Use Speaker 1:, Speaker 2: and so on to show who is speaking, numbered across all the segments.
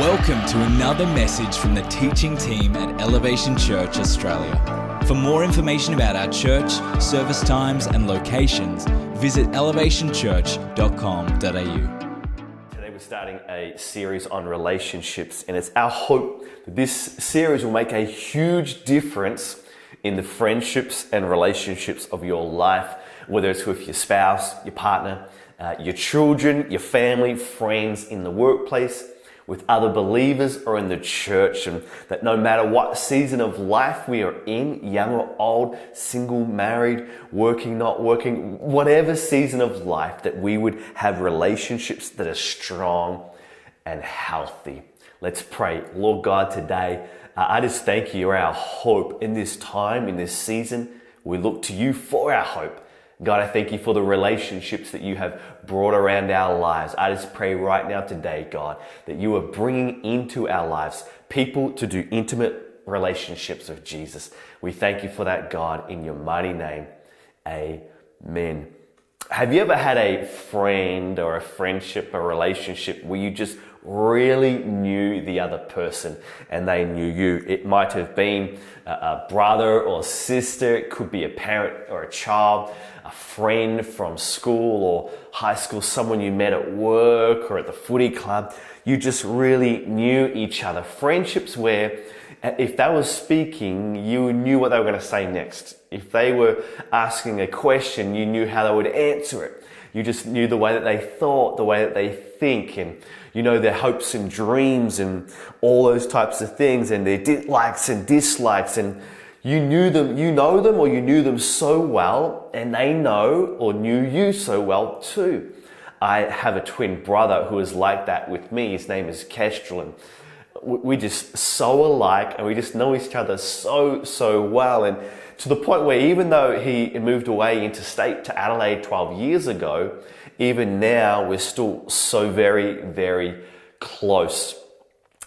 Speaker 1: Welcome to another message from the teaching team at Elevation Church Australia. For more information about our church, service times, and locations, visit elevationchurch.com.au.
Speaker 2: Today we're starting a series on relationships, and it's our hope that this series will make a huge difference in the friendships and relationships of your life, whether it's with your spouse, your partner, uh, your children, your family, friends, in the workplace, with other believers, or in the church. And that no matter what season of life we are in, young or old, single, married, working, not working, whatever season of life, that we would have relationships that are strong and healthy. Let's pray. Lord God, today, uh, I just thank you. You're our hope in this time, in this season. We look to you for our hope. God, I thank you for the relationships that you have brought around our lives. I just pray right now today, God, that you are bringing into our lives people to do intimate relationships with Jesus. We thank you for that, God, in your mighty name. Amen. Have you ever had a friend or a friendship, a relationship where you just really knew the other person and they knew you. It might have been a, brother or sister, it could be a parent or a child, a friend from school or high school, someone you met at work or at the footy club. You just really knew each other. Friendships where uh, if they were speaking, you knew what they were going to say next. If they were asking a question, you knew how they would answer it. You just knew the way that they thought, the way that they think, and you know, their hopes and dreams and all those types of things and their likes and dislikes and you knew them, you know them or you knew them so well and they know or knew you so well too. I have a twin brother who is like that with me. His name is Kestrel and we just so alike and we just know each other so, so well. And to the point where even though he moved away interstate to Adelaide 12 years ago, even now we're still so very, very close.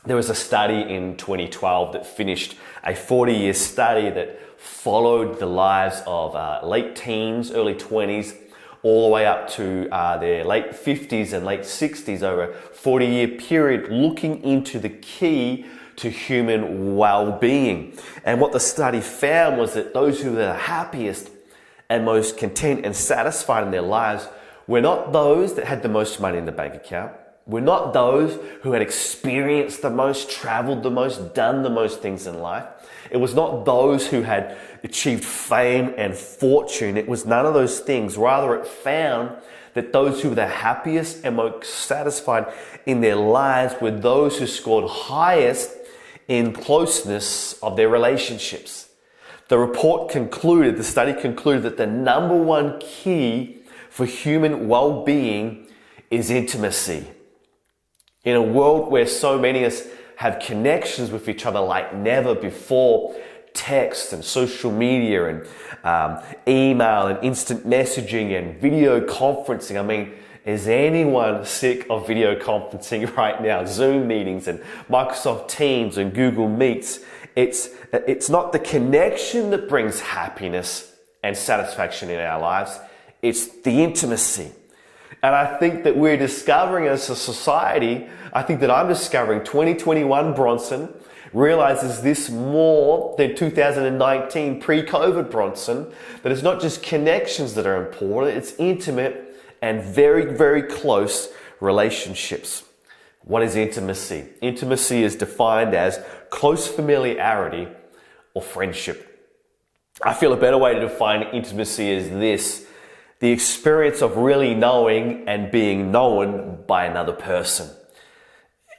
Speaker 2: There was a study in 2012 that finished a 40 year study that followed the lives of uh, late teens, early 20s, all the way up to uh, their late 50s and late 60s over a 40 year period, looking into the key to human well-being. And what the study found was that those who were the happiest and most content and satisfied in their lives were not those that had the most money in the bank account. We're not those who had experienced the most, traveled the most, done the most things in life. It was not those who had achieved fame and fortune. It was none of those things. Rather, it found that those who were the happiest and most satisfied in their lives were those who scored highest in closeness of their relationships. The report concluded, the study concluded that the number one key for human well-being is intimacy. In a world where so many of us have connections with each other like never before, text and social media and um, email and instant messaging and video conferencing. I mean, is anyone sick of video conferencing right now? Zoom meetings and Microsoft Teams and Google Meets. It's, it's not the connection that brings happiness and satisfaction in our lives. It's the intimacy. And I think that we're discovering as a society, I think that I'm discovering 2021 Bronson realizes this more than 2019 pre-COVID Bronson, that it's not just connections that are important, it's intimate and very, very close relationships. What is intimacy? Intimacy is defined as close familiarity or friendship. I feel a better way to define intimacy is this the experience of really knowing and being known by another person.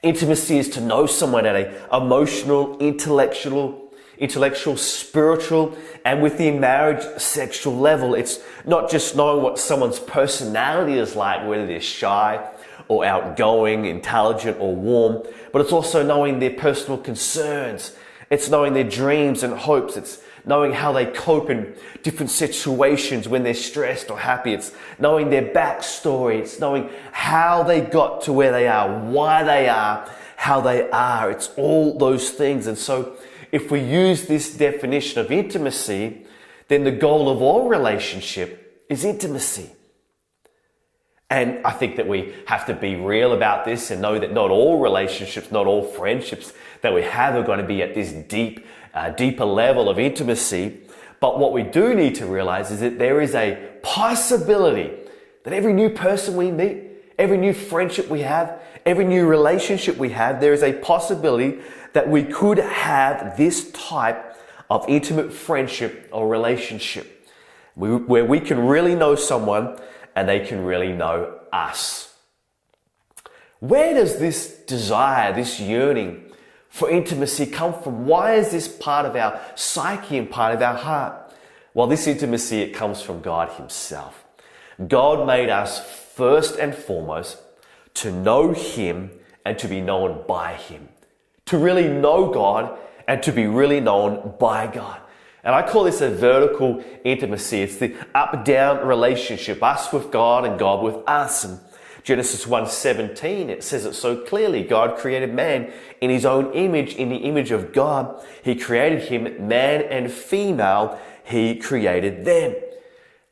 Speaker 2: Intimacy is to know someone at a emotional, intellectual, intellectual, spiritual, and within marriage, sexual level. It's not just knowing what someone's personality is like, whether they're shy or outgoing, intelligent or warm, but it's also knowing their personal concerns. It's knowing their dreams and hopes. It's knowing how they cope in different situations when they're stressed or happy. It's knowing their backstory. It's knowing how they got to where they are, why they are, how they are. It's all those things. And so if we use this definition of intimacy, then the goal of all relationship is intimacy. And I think that we have to be real about this and know that not all relationships, not all friendships that we have are going to be at this deep, uh, deeper level of intimacy. But what we do need to realize is that there is a possibility that every new person we meet, every new friendship we have, every new relationship we have, there is a possibility that we could have this type of intimate friendship or relationship where we can really know someone and they can really know us. Where does this desire, this yearning for intimacy come from? Why is this part of our psyche and part of our heart? Well, this intimacy, it comes from God Himself. God made us first and foremost to know Him and to be known by Him. To really know God and to be really known by God. And I call this a vertical intimacy. It's the up-down relationship, us with God and God with us. And Genesis 1:17, it says it so clearly. God created man in his own image, in the image of God. He created him, man and female, he created them.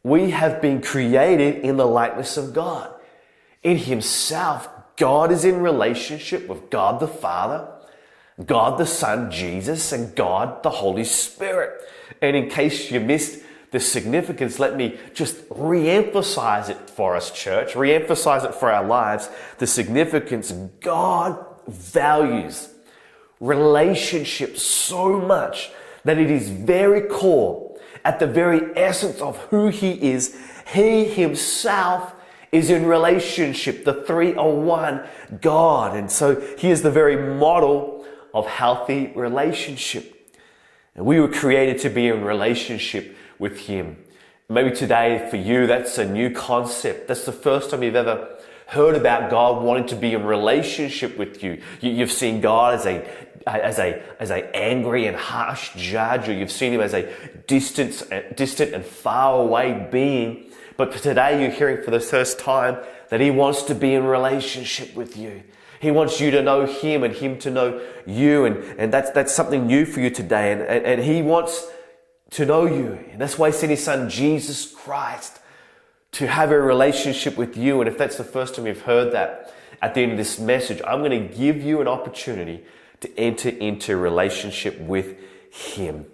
Speaker 2: We have been created in the likeness of God. In himself, God is in relationship with God the Father, God the Son, Jesus, and God the Holy Spirit. And in case you missed the significance, let me just re-emphasize it for us, church, re-emphasize it for our lives. The significance God values relationships so much that it is very core, at the very essence of who He is, He Himself is in relationship. The three are one God. And so He is the very model of healthy relationship. And we were created to be in relationship with Him. Maybe today for you, that's a new concept. That's the first time you've ever heard about God wanting to be in relationship with you. You've seen God as a as a as a angry and harsh judge, or you've seen him as a distant, distant and far away being. But today you're hearing for the first time that he wants to be in relationship with you. He wants you to know Him and Him to know you. And, and that's, that's something new for you today. And, and, and He wants to know you. And that's why He sent His Son, Jesus Christ, to have a relationship with you. And if that's the first time you've heard that at the end of this message, I'm going to give you an opportunity to enter into relationship with Him.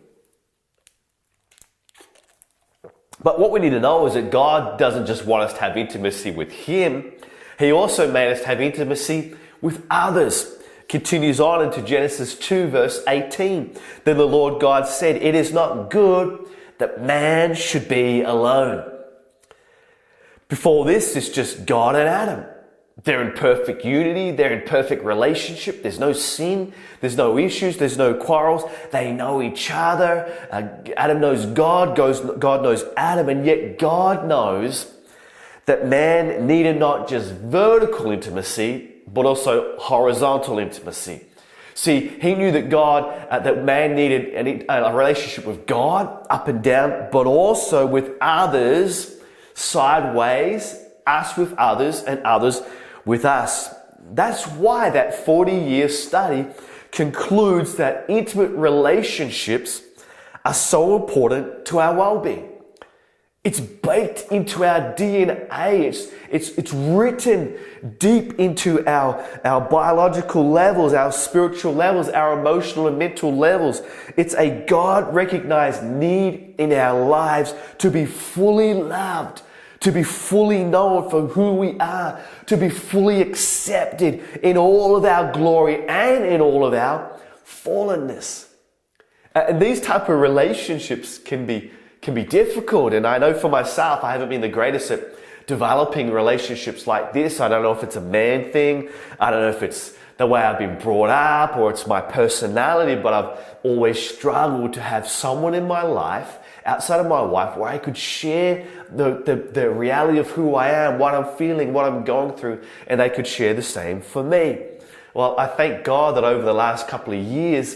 Speaker 2: But what we need to know is that God doesn't just want us to have intimacy with Him, He also made us to have intimacy with others. Continues on into Genesis 2 verse 18. Then the Lord God said, It is not good that man should be alone. Before this, it's just God and Adam. They're in perfect unity. They're in perfect relationship. There's no sin. There's no issues. There's no quarrels. They know each other. Uh, Adam knows God. Goes, God knows Adam. And yet God knows that man needed not just vertical intimacy, but also horizontal intimacy. See, he knew that God, uh, that man needed an, a relationship with God up and down, but also with others sideways, us with others and others with us. That's why that 40 year study concludes that intimate relationships are so important to our well-being. It's baked into our DNA. It's, it's, it's written deep into our, our biological levels, our spiritual levels, our emotional and mental levels. It's a God recognized need in our lives to be fully loved, to be fully known for who we are, to be fully accepted in all of our glory and in all of our fallenness. And these type of relationships can be can be difficult. And I know for myself, I haven't been the greatest at developing relationships like this. I don't know if it's a man thing. I don't know if it's the way I've been brought up or it's my personality, but I've always struggled to have someone in my life outside of my wife where I could share the, the, the reality of who I am, what I'm feeling, what I'm going through, and they could share the same for me. Well, I thank God that over the last couple of years,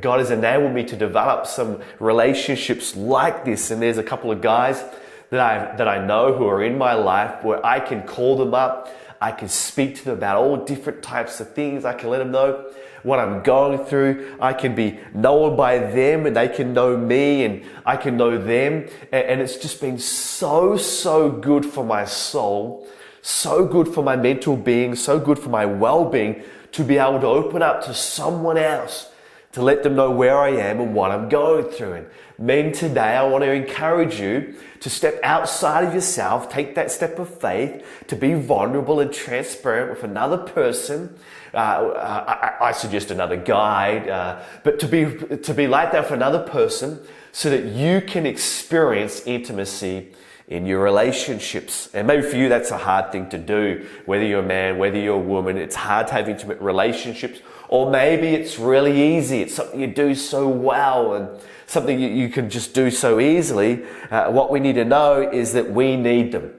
Speaker 2: God has enabled me to develop some relationships like this. And there's a couple of guys that I, that I know who are in my life where I can call them up. I can speak to them about all different types of things. I can let them know what I'm going through. I can be known by them and they can know me and I can know them. And, it's just been so, so good for my soul so good for my mental being, so good for my well being to be able to open up to someone else to let them know where I am and what I'm going through. And men, today I want to encourage you to step outside of yourself, take that step of faith, to be vulnerable and transparent with another person. Uh, I, I, suggest another guide, uh, but to be to be like that for another person, so that you can experience intimacy in your relationships. And maybe for you, that's a hard thing to do. Whether you're a man, whether you're a woman, it's hard to have intimate relationships. Or maybe it's really easy. It's something you do so well and something you can just do so easily. Uh, what we need to know is that we need them.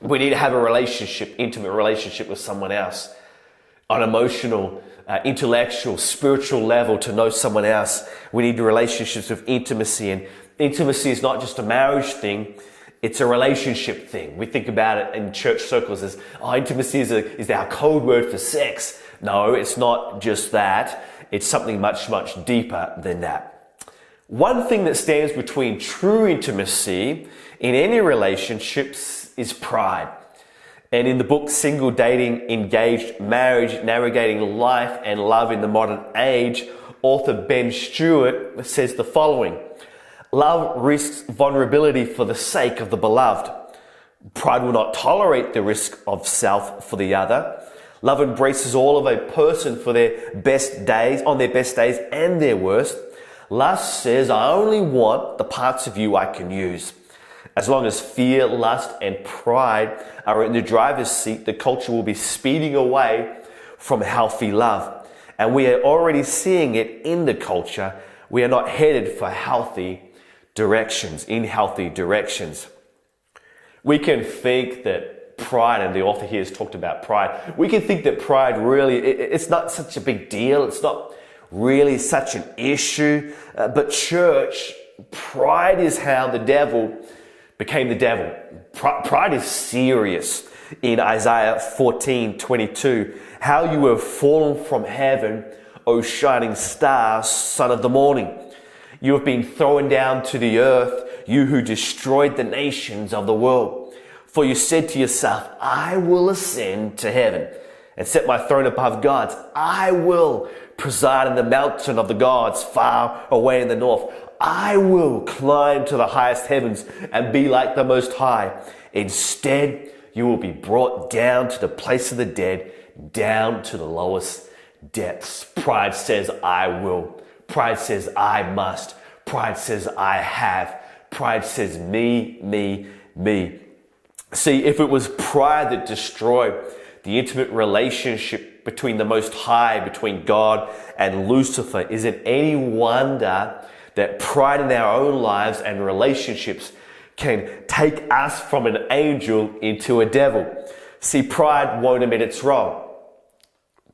Speaker 2: We need to have a relationship, intimate relationship with someone else on emotional, uh, intellectual, spiritual level to know someone else. We need relationships of intimacy and intimacy is not just a marriage thing. It's a relationship thing. We think about it in church circles as, oh, intimacy is, a, is our code word for sex. No, it's not just that. It's something much, much deeper than that. One thing that stands between true intimacy in any relationships is pride. And in the book Single Dating, Engaged Marriage, Navigating Life and Love in the Modern Age, author Ben Stuart says the following. Love risks vulnerability for the sake of the beloved. Pride will not tolerate the risk of self for the other. Love embraces all of a person for their best days, on their best days and their worst. Lust says, I only want the parts of you I can use. As long as fear, lust, and pride are in the driver's seat, the culture will be speeding away from healthy love. And we are already seeing it in the culture. We are not headed for healthy directions, in healthy directions. We can think that pride, and the author here has talked about pride, we can think that pride really, it's not such a big deal, it's not really such an issue. Uh, but church, pride is how the devil became the devil. Pride is serious. In Isaiah 14, 22, how you have fallen from heaven, O shining star, son of the morning. You have been thrown down to the earth, you who destroyed the nations of the world. For you said to yourself, I will ascend to heaven and set my throne above gods. I will preside in the mountain of the gods far away in the north. I will climb to the highest heavens and be like the most high. Instead, you will be brought down to the place of the dead, down to the lowest depths. Pride says, I will. Pride says, I must. Pride says, I have. Pride says, me, me, me. See, if it was pride that destroyed the intimate relationship between the Most High, between God and Lucifer, is it any wonder that pride in our own lives and relationships can take us from an angel into a devil? See, pride won't admit it's wrong.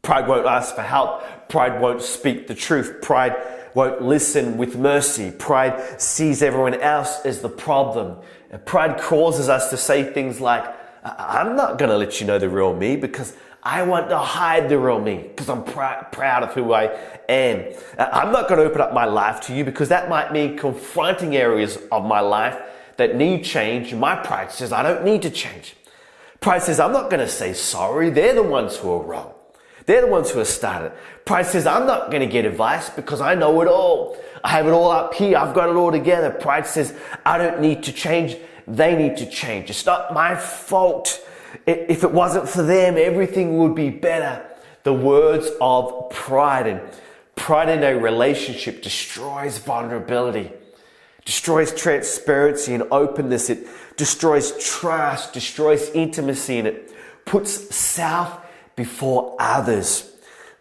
Speaker 2: Pride won't ask for help. Pride won't speak the truth. Pride won't listen with mercy. Pride sees everyone else as the problem. Pride causes us to say things like, I'm not going to let you know the real me because I want to hide the real me because I'm pr- proud of who I am. Uh, I'm not going to open up my life to you because that might mean confronting areas of my life that need change. My pride says I don't need to change. Pride says I'm not going to say sorry. They're the ones who are wrong. They're the ones who have started. Pride says, I'm not going to get advice because I know it all. I have it all up here. I've got it all together. Pride says, I don't need to change. They need to change. It's not my fault. If it wasn't for them, everything would be better. The words of pride and pride in a relationship destroys vulnerability, destroys transparency and openness. It destroys trust, destroys intimacy, and it puts self before others.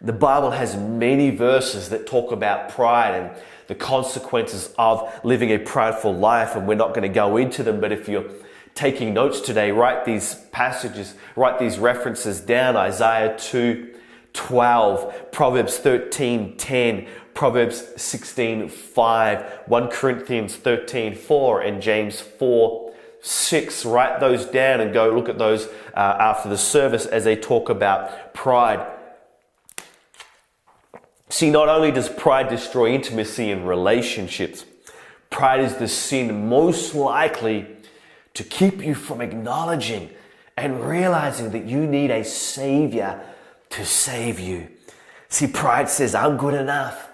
Speaker 2: The Bible has many verses that talk about pride and the consequences of living a prideful life, and we're not going to go into them. But if you're taking notes today, write these passages, write these references down Isaiah 2 12, Proverbs 13 10, Proverbs 16 5, 1 Corinthians 13 4, and James 4 6. Write those down and go look at those uh, after the service as they talk about pride. See, not only does pride destroy intimacy in relationships, pride is the sin most likely to keep you from acknowledging and realizing that you need a savior to save you. See, pride says, I'm good enough.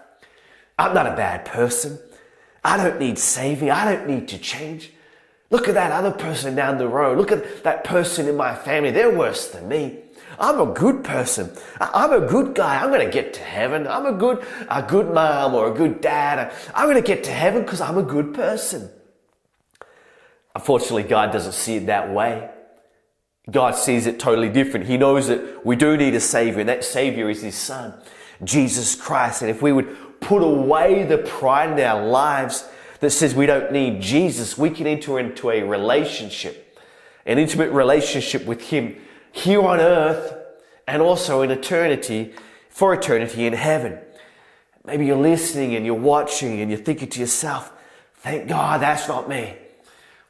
Speaker 2: I'm not a bad person. I don't need saving. I don't need to change. Look at that other person down the road. Look at that person in my family. They're worse than me. I'm a good person. I'm a good guy. I'm going to get to heaven. I'm a good, a good mom or a good dad. I'm going to get to heaven because I'm a good person. Unfortunately, God doesn't see it that way. God sees it totally different. He knows that we do need a savior and that savior is his son, Jesus Christ. And if we would put away the pride in our lives that says we don't need Jesus, we can enter into a relationship, an intimate relationship with him here on earth and also in eternity, for eternity in heaven. Maybe you're listening and you're watching and you're thinking to yourself, thank God that's not me.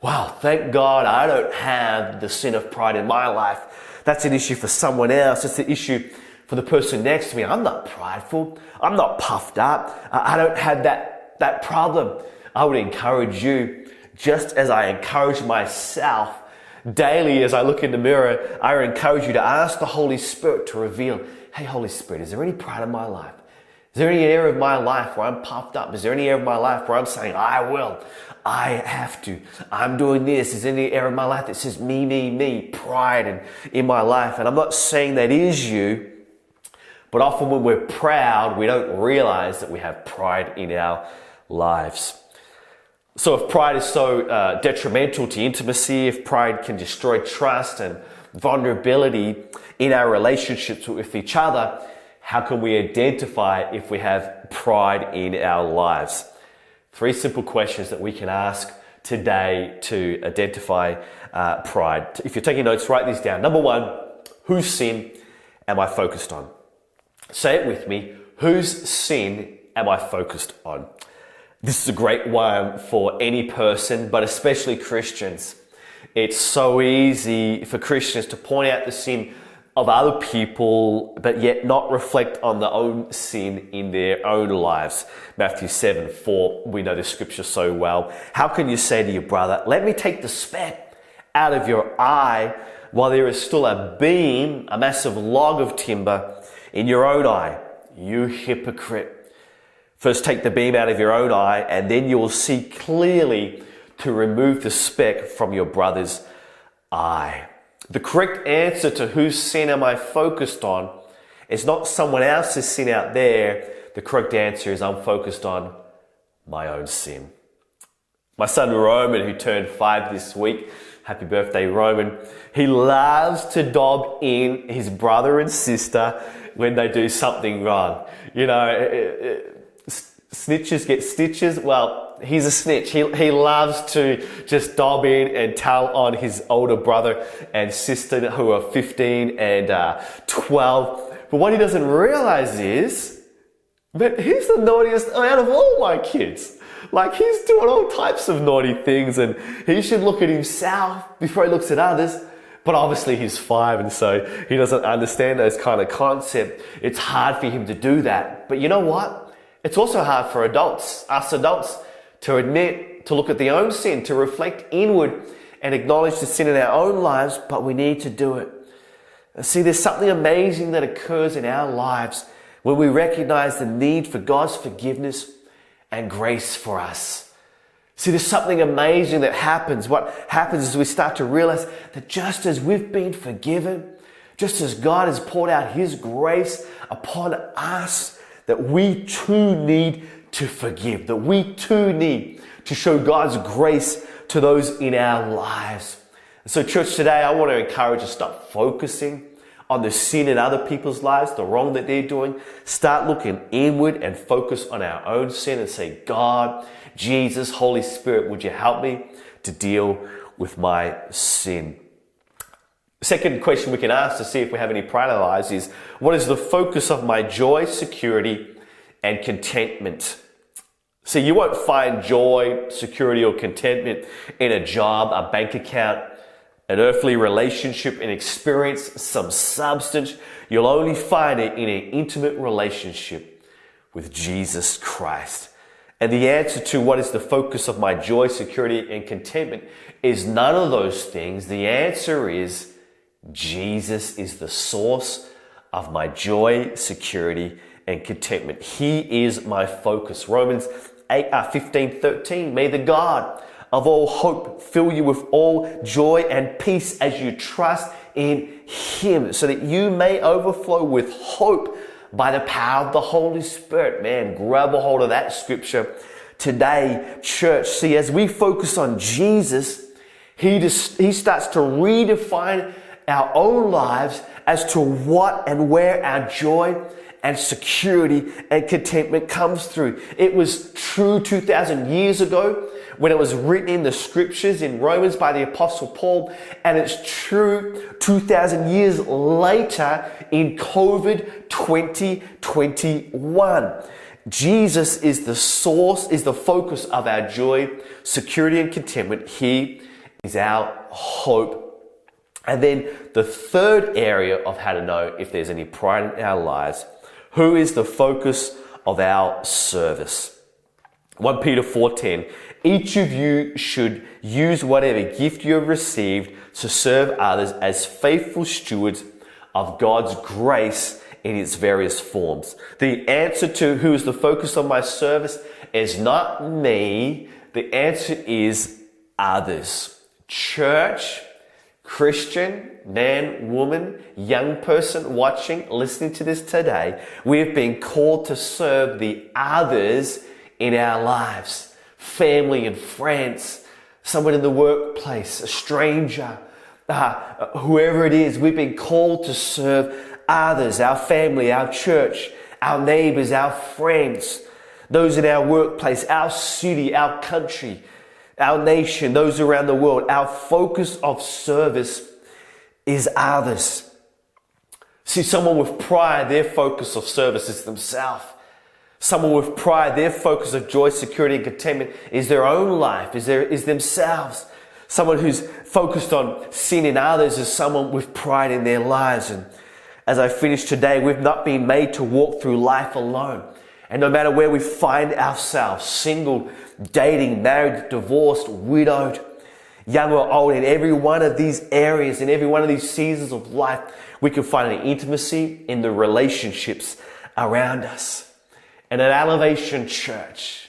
Speaker 2: Wow, thank God I don't have the sin of pride in my life. That's an issue for someone else. It's an issue for the person next to me. I'm not prideful. I'm not puffed up. I don't have that, that problem. I would encourage you, just as I encourage myself, daily as I look in the mirror, I encourage you to ask the Holy Spirit to reveal, hey, Holy Spirit, is there any pride in my life? Is there any area of my life where I'm puffed up? Is there any area of my life where I'm saying, I will, I have to, I'm doing this? Is there any area of my life that says me, me, me, pride in, in my life? And I'm not saying that is you, but often when we're proud, we don't realize that we have pride in our lives. So, if pride is so uh, detrimental to intimacy, if pride can destroy trust and vulnerability in our relationships with each other, how can we identify if we have pride in our lives? Three simple questions that we can ask today to identify uh, pride. If you're taking notes, write these down. Number one, whose sin am I focused on? Say it with me. Whose sin am I focused on? This is a great one for any person, but especially Christians. It's so easy for Christians to point out the sin of other people, but yet not reflect on their own sin in their own lives. Matthew 7 4, we know the scripture so well. How can you say to your brother, Let me take the speck out of your eye while there is still a beam, a massive log of timber in your own eye? You hypocrite. First, take the beam out of your own eye, and then you will see clearly to remove the speck from your brother's eye. The correct answer to whose sin am I focused on is not someone else's sin out there. The correct answer is I'm focused on my own sin. My son Roman, who turned five this week, happy birthday, Roman, he loves to dob in his brother and sister when they do something wrong. You know, it, it, snitches get stitches. Well, he's a snitch. He, he loves to just dob in and tell on his older brother and sister who are 15 and uh, 12. But what he doesn't realize is that he's the naughtiest out of all my kids. Like he's doing all types of naughty things and he should look at himself before he looks at others. But obviously he's five and so he doesn't understand those kind of concepts. It's hard for him to do that. But you know what? It's also hard for adults, us adults, to admit, to look at the own sin, to reflect inward and acknowledge the sin in our own lives, but we need to do it. See, there's something amazing that occurs in our lives when we recognize the need for God's forgiveness and grace for us. See, there's something amazing that happens. What happens is we start to realize that just as we've been forgiven, just as God has poured out His grace upon us, that we too need to forgive, that we too need to show God's grace to those in our lives. So, church, today I want to encourage you to stop focusing on the sin in other people's lives, the wrong that they're doing. Start looking inward and focus on our own sin and say, God, Jesus, Holy Spirit, would you help me to deal with my sin? Second question we can ask to see if we have any our lives is what is the focus of my joy, security, and contentment? See, you won't find joy, security, or contentment in a job, a bank account, an earthly relationship, an experience some substance. You'll only find it in an intimate relationship with Jesus Christ. And the answer to what is the focus of my joy, security, and contentment is none of those things. The answer is Jesus is the source of my joy, security, and contentment. He is my focus. Romans 8, uh, 15, 13. May the God of all hope fill you with all joy and peace as you trust in Him, so that you may overflow with hope by the power of the Holy Spirit. Man, grab a hold of that scripture today, church. See, as we focus on Jesus, He, just, he starts to redefine our own lives as to what and where our joy and security and contentment comes through. It was true 2,000 years ago when it was written in the scriptures in Romans by the apostle Paul, and it's true 2,000 years later in COVID 2021. Jesus is the source, is the focus of our joy, security, and contentment. He is our hope. And then the third area of how to know if there's any pride in our lives, who is the focus of our service? 1 Peter 4:10 Each of you should use whatever gift you have received to serve others as faithful stewards of God's grace in its various forms. The answer to who is the focus of my service is not me. The answer is others. Church, Christian, man, woman, young person watching, listening to this today, we have been called to serve the others in our lives. Family and friends, someone in the workplace, a stranger, uh, whoever it is, we've been called to serve others, our family, our church, our neighbors, our friends, those in our workplace, our city, our country, our nation, those around the world. Our focus of service is others. See, someone with pride, their focus of service is themselves. Someone with pride, their focus of joy, security, and contentment is their own life, is, their, is themselves. Someone who's focused on sin in others is someone with pride in their lives. And as I finish today, we've not been made to walk through life alone. And no matter where we find ourselves, single, dating, married, divorced, widowed, young or old, in every one of these areas, in every one of these seasons of life, we can find an intimacy in the relationships around us. And at Elevation Church,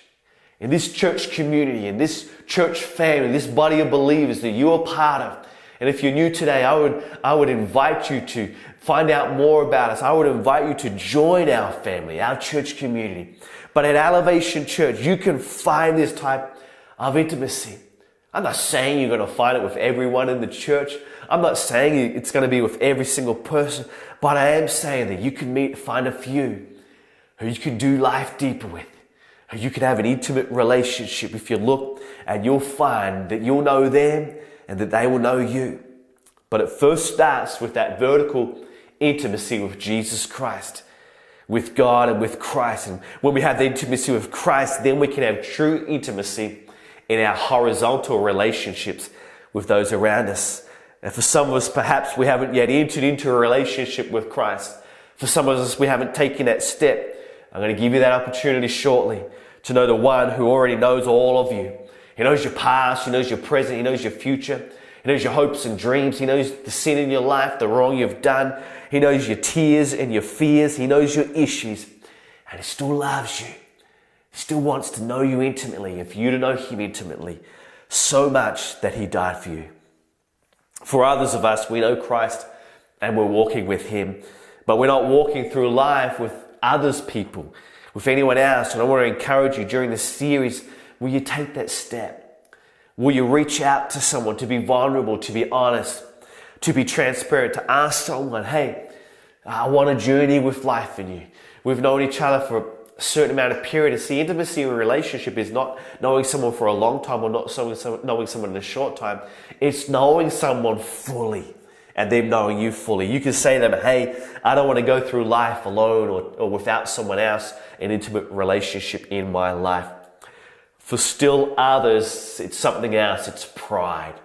Speaker 2: in this church community, in this church family, this body of believers that you are part of, and if you're new today, I would, I would invite you to find out more about us. I would invite you to join our family, our church community. But at Elevation Church, you can find this type of intimacy. I'm not saying you're going to find it with everyone in the church. I'm not saying it's going to be with every single person, but I am saying that you can meet, find a few who you can do life deeper with, who you can have an intimate relationship. If you look and you'll find that you'll know them and that they will know you. But it first starts with that vertical intimacy with Jesus Christ, with God and with Christ. And when we have the intimacy with Christ, then we can have true intimacy in our horizontal relationships with those around us. And for some of us, perhaps we haven't yet entered into a relationship with Christ. For some of us, we haven't taken that step. I'm going to give you that opportunity shortly to know the one who already knows all of you he knows your past. He knows your present. He knows your future. He knows your hopes and dreams. He knows the sin in your life, the wrong you've done. He knows your tears and your fears. He knows your issues. And He still loves you. He still wants to know you intimately, for you to know Him intimately, so much that He died for you. For others of us, we know Christ and we're walking with Him, but we're not walking through life with others people, with anyone else. And I want to encourage you during this series Will you take that step? Will you reach out to someone to be vulnerable, to be honest, to be transparent, to ask someone, hey, Ah, I want a journey with life in you. We've known each other for a certain amount of period. See, intimacy in a relationship is not knowing someone for a long time or not knowing someone in a short time. It's knowing someone fully and them knowing you fully. You can say to them, hey, I don't want to go through life alone or, or without someone else, an intimate relationship in my life. For still others, it's something else. It's pride.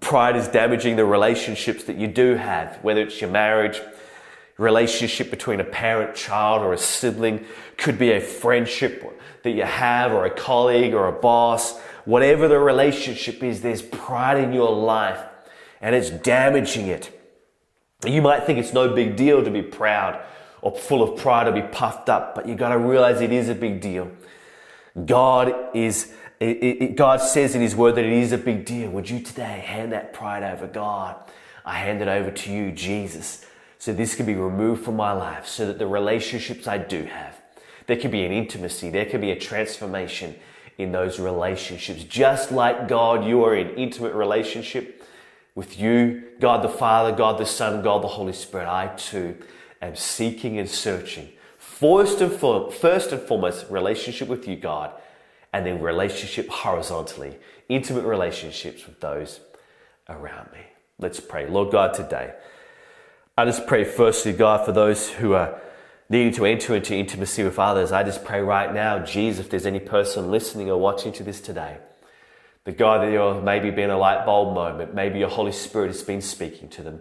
Speaker 2: Pride is damaging the relationships that you do have, whether it's your marriage, relationship between a parent, child, or a sibling, could be a friendship that you have, or a colleague, or a boss. Whatever the relationship is, there's pride in your life, and it's damaging it. You might think it's no big deal to be proud or full of pride or be puffed up, but you got to realize it is a big deal. God is it, it, God says in His Word that it is a big deal. Would you today hand that pride over God? I hand it over to you, Jesus, so this can be removed from my life, so that the relationships I do have, there can be an intimacy, there can be a transformation in those relationships. Just like God, you are in intimate relationship with you, God the Father, God the Son, God the Holy Spirit. I too am seeking and searching. First and, for, first and foremost, relationship with you, God, and then relationship horizontally, intimate relationships with those around me. Let's pray. Lord God, today, I just pray firstly, God, for those who are needing to enter into intimacy with others. I just pray right now, Jesus, if there's any person listening or watching to this today, the God that you're maybe been a light bulb moment, maybe your Holy Spirit has been speaking to them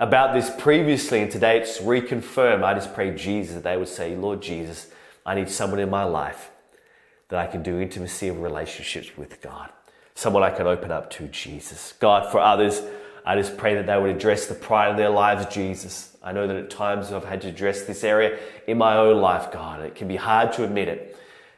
Speaker 2: about this previously, and today it's reconfirmed. I just pray, Jesus, that they would say, Lord Jesus, I need someone in my life that I can do intimacy and relationships with God. Someone I can open up to, Jesus. God, for others, I just pray that they would address the pride in their lives, Jesus. I know that at times I've had to address this area in my own life, God. It can be hard to admit it.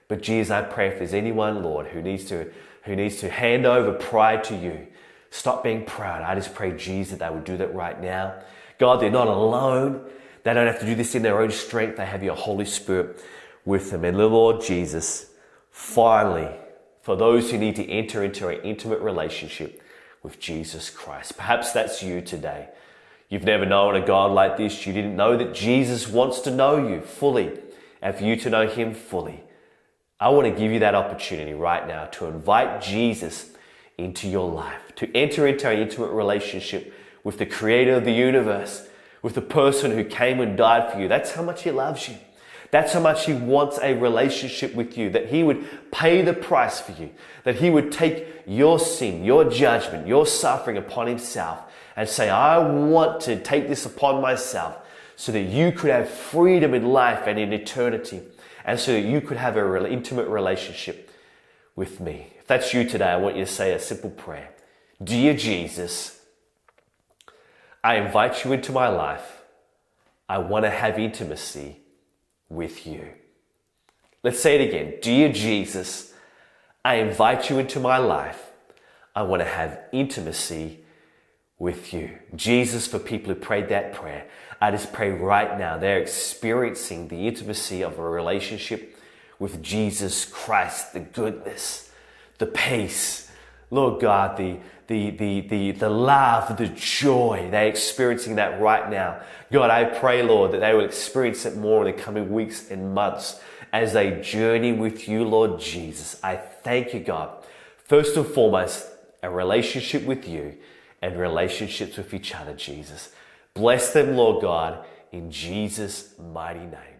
Speaker 2: But Jesus, I pray if there's anyone, Lord, who needs to, who needs to hand over pride to you, stop being proud. I just pray, Jesus, that they would do that right now. God, they're not alone. They don't have to do this in their own strength. They have your Holy Spirit with them. And Lord Jesus, finally, for those who need to enter into an intimate relationship with Jesus Christ, perhaps that's you today. You've never known a God like this. You didn't know that Jesus wants to know you fully and for you to know Him fully. I want to give you that opportunity right now to invite Jesus into your life, to enter into an intimate relationship with the creator of the universe, with the person who came and died for you. That's how much He loves you. That's how much He wants a relationship with you, that He would pay the price for you, that He would take your sin, your judgment, your suffering upon Himself and say, I want to take this upon myself so that you could have freedom in life and in eternity, and so that you could have an intimate relationship with me. If that's you today, I want you to say a simple prayer Dear Jesus, I invite you into my life. I want to have intimacy with you. Let's say it again. Dear Jesus, I invite you into my life. I want to have intimacy with you. Jesus, for people who prayed that prayer, I just pray right now they're experiencing the intimacy of a relationship with Jesus Christ, the goodness, the peace, Lord God, the, the, the, the, the love, the joy, they're experiencing that right now. God, I pray, Lord, that they will experience it more in the coming weeks and months as they journey with you, Lord Jesus. I thank you, God. First and foremost, a relationship with you and relationships with each other, Jesus. Bless them, Lord God, in Jesus' mighty name.